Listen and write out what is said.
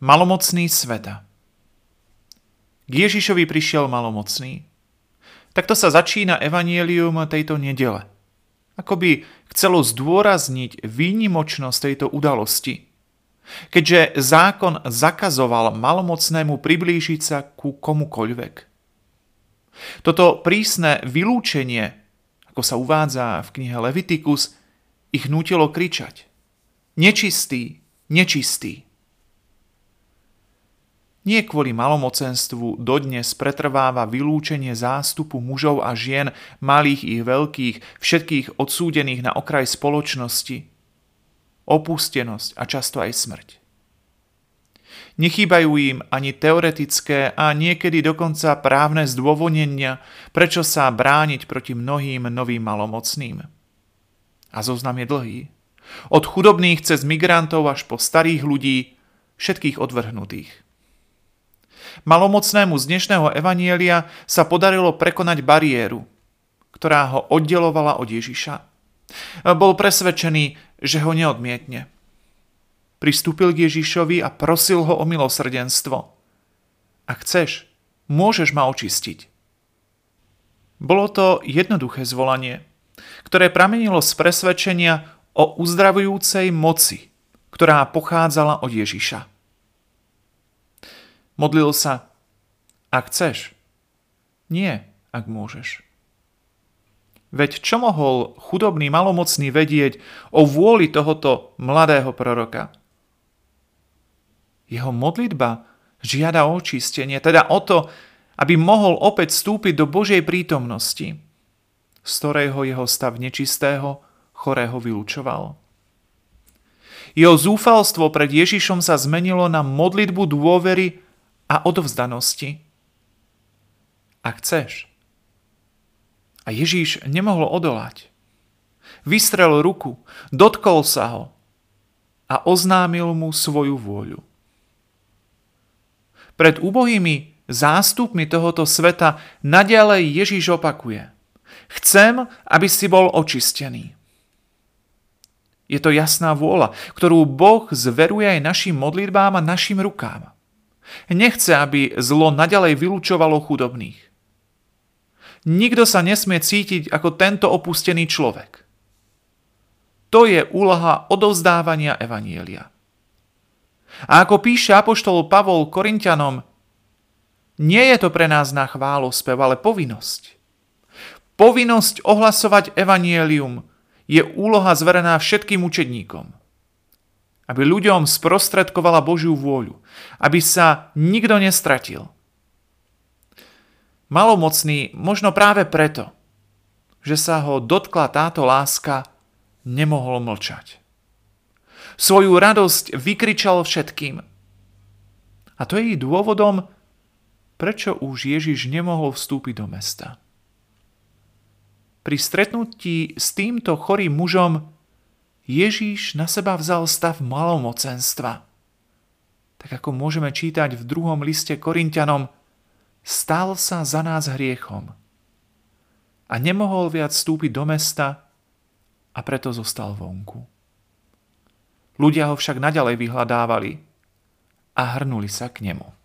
Malomocný sveta. K Ježišovi prišiel malomocný. Takto sa začína evanielium tejto nedele. Akoby chcelo zdôrazniť výnimočnosť tejto udalosti. Keďže zákon zakazoval malomocnému priblížiť sa ku komukoľvek. Toto prísne vylúčenie, ako sa uvádza v knihe Leviticus, ich nutilo kričať. Nečistý, nečistý. Nie kvôli malomocenstvu dodnes pretrváva vylúčenie zástupu mužov a žien, malých i veľkých, všetkých odsúdených na okraj spoločnosti, opustenosť a často aj smrť. Nechýbajú im ani teoretické a niekedy dokonca právne zdôvodnenia, prečo sa brániť proti mnohým novým malomocným. A zoznam je dlhý. Od chudobných cez migrantov až po starých ľudí, všetkých odvrhnutých. Malomocnému z dnešného evanielia sa podarilo prekonať bariéru, ktorá ho oddelovala od Ježiša. Bol presvedčený, že ho neodmietne. Pristúpil k Ježišovi a prosil ho o milosrdenstvo. Ak chceš, môžeš ma očistiť. Bolo to jednoduché zvolanie, ktoré pramenilo z presvedčenia o uzdravujúcej moci, ktorá pochádzala od Ježiša. Modlil sa, ak chceš. Nie, ak môžeš. Veď čo mohol chudobný malomocný vedieť o vôli tohoto mladého proroka? Jeho modlitba žiada o očistenie, teda o to, aby mohol opäť vstúpiť do Božej prítomnosti, z ktorého jeho stav nečistého, chorého vylúčoval. Jeho zúfalstvo pred Ježišom sa zmenilo na modlitbu dôvery a odovzdanosti. Ak chceš. A Ježíš nemohol odolať. Vystrel ruku, dotkol sa ho a oznámil mu svoju vôľu. Pred úbohými zástupmi tohoto sveta naďalej Ježíš opakuje. Chcem, aby si bol očistený. Je to jasná vôľa, ktorú Boh zveruje aj našim modlitbám a našim rukám. Nechce, aby zlo nadalej vylúčovalo chudobných. Nikto sa nesmie cítiť ako tento opustený človek. To je úloha odovzdávania Evanielia. A ako píše apoštol Pavol Korintianom, nie je to pre nás na chválospev, ale povinnosť. Povinnosť ohlasovať Evanielium je úloha zverená všetkým učedníkom aby ľuďom sprostredkovala Božiu vôľu, aby sa nikto nestratil. Malomocný možno práve preto, že sa ho dotkla táto láska, nemohol mlčať. Svoju radosť vykričal všetkým. A to je jej dôvodom, prečo už Ježiš nemohol vstúpiť do mesta. Pri stretnutí s týmto chorým mužom Ježíš na seba vzal stav malomocenstva. Tak ako môžeme čítať v druhom liste Korintianom, stal sa za nás hriechom a nemohol viac vstúpiť do mesta a preto zostal vonku. Ľudia ho však naďalej vyhľadávali a hrnuli sa k nemu.